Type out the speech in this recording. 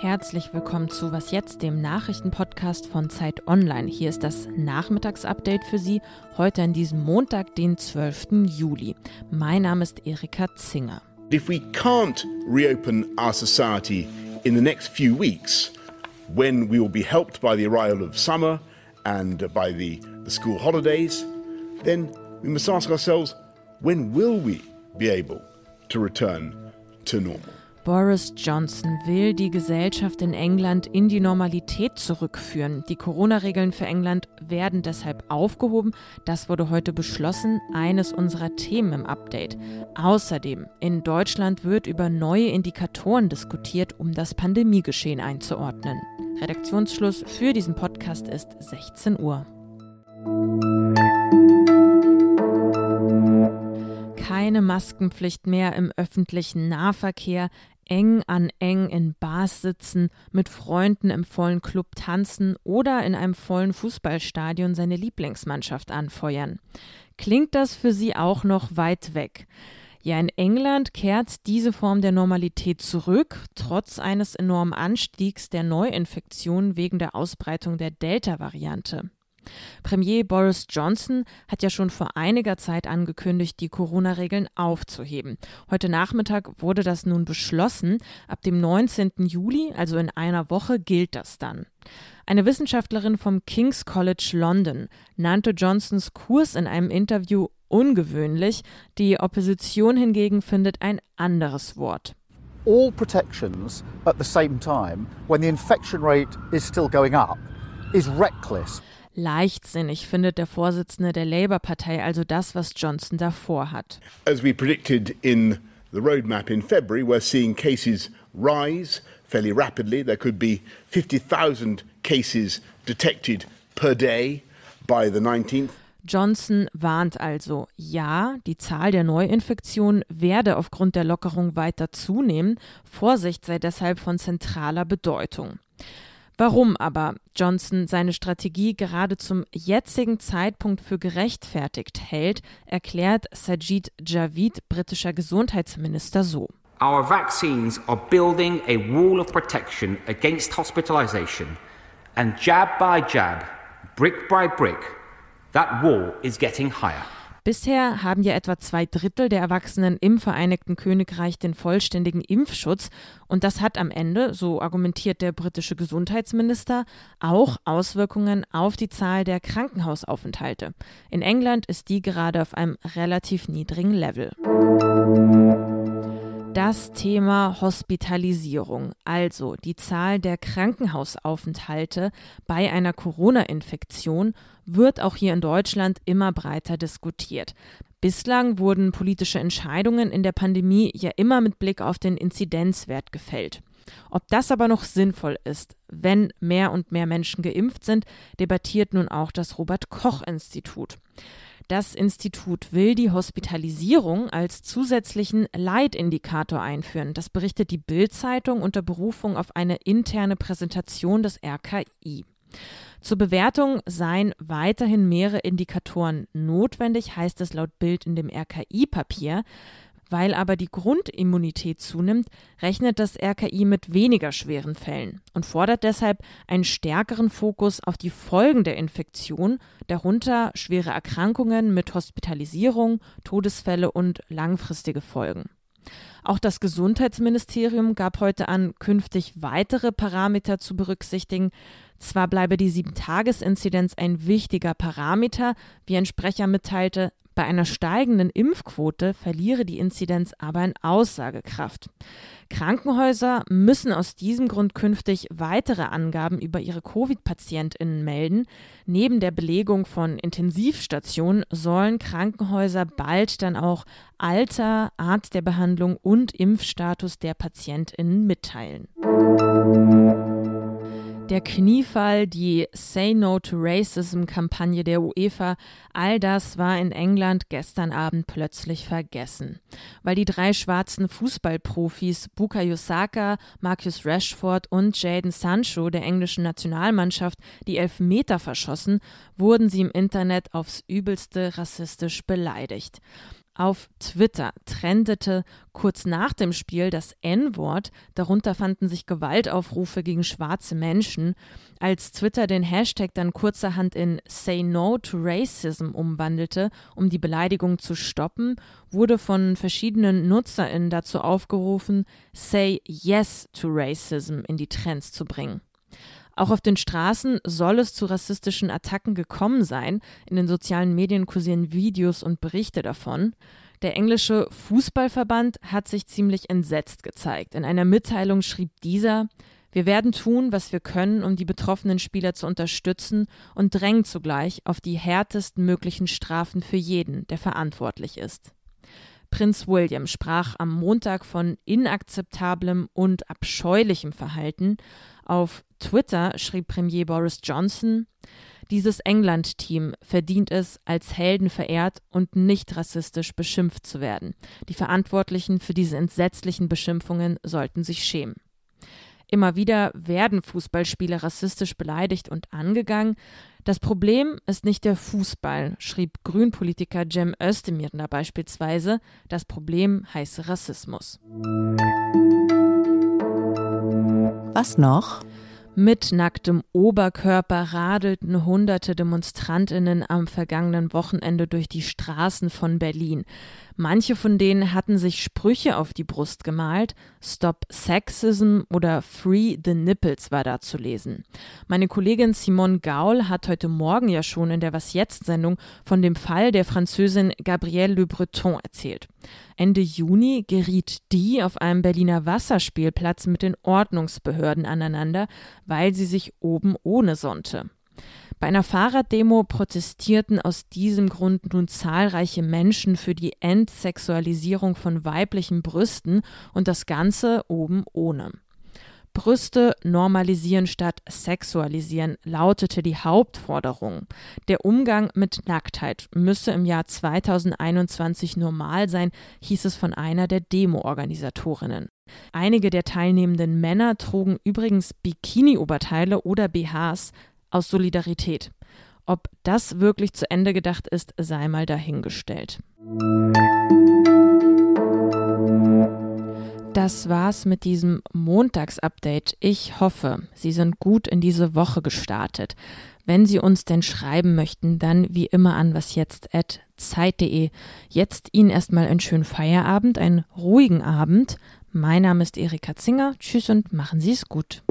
Herzlich willkommen zu Was jetzt, dem Nachrichtenpodcast von Zeit Online. Hier ist das Nachmittagsupdate für Sie heute an diesem Montag, den 12. Juli. Mein Name ist Erika Zinger. If we can't reopen our society in the next few weeks, when we will be helped by the arrival of summer and by the, the school holidays, then we must ask ourselves when will we be able to return to normal? Boris Johnson will die Gesellschaft in England in die Normalität zurückführen. Die Corona-Regeln für England werden deshalb aufgehoben. Das wurde heute beschlossen, eines unserer Themen im Update. Außerdem, in Deutschland wird über neue Indikatoren diskutiert, um das Pandemiegeschehen einzuordnen. Redaktionsschluss für diesen Podcast ist 16 Uhr. Keine Maskenpflicht mehr im öffentlichen Nahverkehr, eng an eng in Bars sitzen, mit Freunden im vollen Club tanzen oder in einem vollen Fußballstadion seine Lieblingsmannschaft anfeuern. Klingt das für Sie auch noch weit weg? Ja, in England kehrt diese Form der Normalität zurück, trotz eines enormen Anstiegs der Neuinfektionen wegen der Ausbreitung der Delta-Variante. Premier Boris Johnson hat ja schon vor einiger Zeit angekündigt, die Corona-Regeln aufzuheben. Heute Nachmittag wurde das nun beschlossen. Ab dem 19. Juli, also in einer Woche, gilt das dann. Eine Wissenschaftlerin vom King's College London nannte Johnsons Kurs in einem Interview ungewöhnlich. Die Opposition hingegen findet ein anderes Wort. All protections at the same time when the infection rate is still going up is reckless leichtsinnig, findet der Vorsitzende der Labour-Partei also das, was Johnson davor hat. As we predicted in the roadmap in February, we're seeing cases rise fairly rapidly. There could be 50,000 cases detected per day by the 19th. Johnson warnt also, ja, die Zahl der Neuinfektionen werde aufgrund der Lockerung weiter zunehmen. Vorsicht sei deshalb von zentraler Bedeutung. Warum aber Johnson seine Strategie gerade zum jetzigen Zeitpunkt für gerechtfertigt hält, erklärt Sajid Javid, britischer Gesundheitsminister, so. Our vaccines are building a wall of protection against hospitalization, and jab by jab, brick by brick, that wall is getting higher. Bisher haben ja etwa zwei Drittel der Erwachsenen im Vereinigten Königreich den vollständigen Impfschutz und das hat am Ende, so argumentiert der britische Gesundheitsminister, auch Auswirkungen auf die Zahl der Krankenhausaufenthalte. In England ist die gerade auf einem relativ niedrigen Level das Thema Hospitalisierung, also die Zahl der Krankenhausaufenthalte bei einer Corona-Infektion, wird auch hier in Deutschland immer breiter diskutiert. Bislang wurden politische Entscheidungen in der Pandemie ja immer mit Blick auf den Inzidenzwert gefällt. Ob das aber noch sinnvoll ist, wenn mehr und mehr Menschen geimpft sind, debattiert nun auch das Robert Koch Institut. Das Institut will die Hospitalisierung als zusätzlichen Leitindikator einführen. Das berichtet die Bild-Zeitung unter Berufung auf eine interne Präsentation des RKI. Zur Bewertung seien weiterhin mehrere Indikatoren notwendig, heißt es laut Bild in dem RKI-Papier. Weil aber die Grundimmunität zunimmt, rechnet das RKI mit weniger schweren Fällen und fordert deshalb einen stärkeren Fokus auf die Folgen der Infektion, darunter schwere Erkrankungen mit Hospitalisierung, Todesfälle und langfristige Folgen. Auch das Gesundheitsministerium gab heute an, künftig weitere Parameter zu berücksichtigen. Zwar bleibe die Sieben-Tages-Inzidenz ein wichtiger Parameter, wie ein Sprecher mitteilte, bei einer steigenden Impfquote verliere die Inzidenz aber an Aussagekraft. Krankenhäuser müssen aus diesem Grund künftig weitere Angaben über ihre Covid-PatientInnen melden. Neben der Belegung von Intensivstationen sollen Krankenhäuser bald dann auch Alter, Art der Behandlung und Impfstatus der PatientInnen mitteilen. Der Kniefall, die Say No to Racism-Kampagne der UEFA, all das war in England gestern Abend plötzlich vergessen. Weil die drei schwarzen Fußballprofis Bukayo Saka, Marcus Rashford und Jaden Sancho der englischen Nationalmannschaft die Elfmeter verschossen, wurden sie im Internet aufs übelste rassistisch beleidigt. Auf Twitter trendete kurz nach dem Spiel das N-Wort, darunter fanden sich Gewaltaufrufe gegen schwarze Menschen. Als Twitter den Hashtag dann kurzerhand in Say No to Racism umwandelte, um die Beleidigung zu stoppen, wurde von verschiedenen NutzerInnen dazu aufgerufen, Say Yes to Racism in die Trends zu bringen. Auch auf den Straßen soll es zu rassistischen Attacken gekommen sein. In den sozialen Medien kursieren Videos und Berichte davon. Der englische Fußballverband hat sich ziemlich entsetzt gezeigt. In einer Mitteilung schrieb dieser, wir werden tun, was wir können, um die betroffenen Spieler zu unterstützen und drängen zugleich auf die härtesten möglichen Strafen für jeden, der verantwortlich ist. Prinz William sprach am Montag von inakzeptablem und abscheulichem Verhalten. Auf Twitter schrieb Premier Boris Johnson, dieses England-Team verdient es, als Helden verehrt und nicht rassistisch beschimpft zu werden. Die Verantwortlichen für diese entsetzlichen Beschimpfungen sollten sich schämen. Immer wieder werden Fußballspieler rassistisch beleidigt und angegangen. Das Problem ist nicht der Fußball, schrieb Grünpolitiker Cem Özdemir beispielsweise. Das Problem heiße Rassismus. Was noch? Mit nacktem Oberkörper radelten hunderte Demonstrantinnen am vergangenen Wochenende durch die Straßen von Berlin. Manche von denen hatten sich Sprüche auf die Brust gemalt. Stop Sexism oder Free the Nipples war da zu lesen. Meine Kollegin Simone Gaul hat heute Morgen ja schon in der Was jetzt Sendung von dem Fall der Französin Gabrielle Le Breton erzählt. Ende Juni geriet die auf einem Berliner Wasserspielplatz mit den Ordnungsbehörden aneinander, weil sie sich oben ohne sonnte. Bei einer Fahrraddemo protestierten aus diesem Grund nun zahlreiche Menschen für die Entsexualisierung von weiblichen Brüsten und das Ganze oben ohne. Brüste normalisieren statt sexualisieren lautete die Hauptforderung. Der Umgang mit Nacktheit müsse im Jahr 2021 normal sein, hieß es von einer der Demo-Organisatorinnen. Einige der teilnehmenden Männer trugen übrigens Bikini-Oberteile oder BHs, aus Solidarität. Ob das wirklich zu Ende gedacht ist, sei mal dahingestellt. Das war's mit diesem Montagsupdate. Ich hoffe, Sie sind gut in diese Woche gestartet. Wenn Sie uns denn schreiben möchten, dann wie immer an wasjetzt.zeit.de. Jetzt Ihnen erstmal einen schönen Feierabend, einen ruhigen Abend. Mein Name ist Erika Zinger. Tschüss und machen Sie es gut.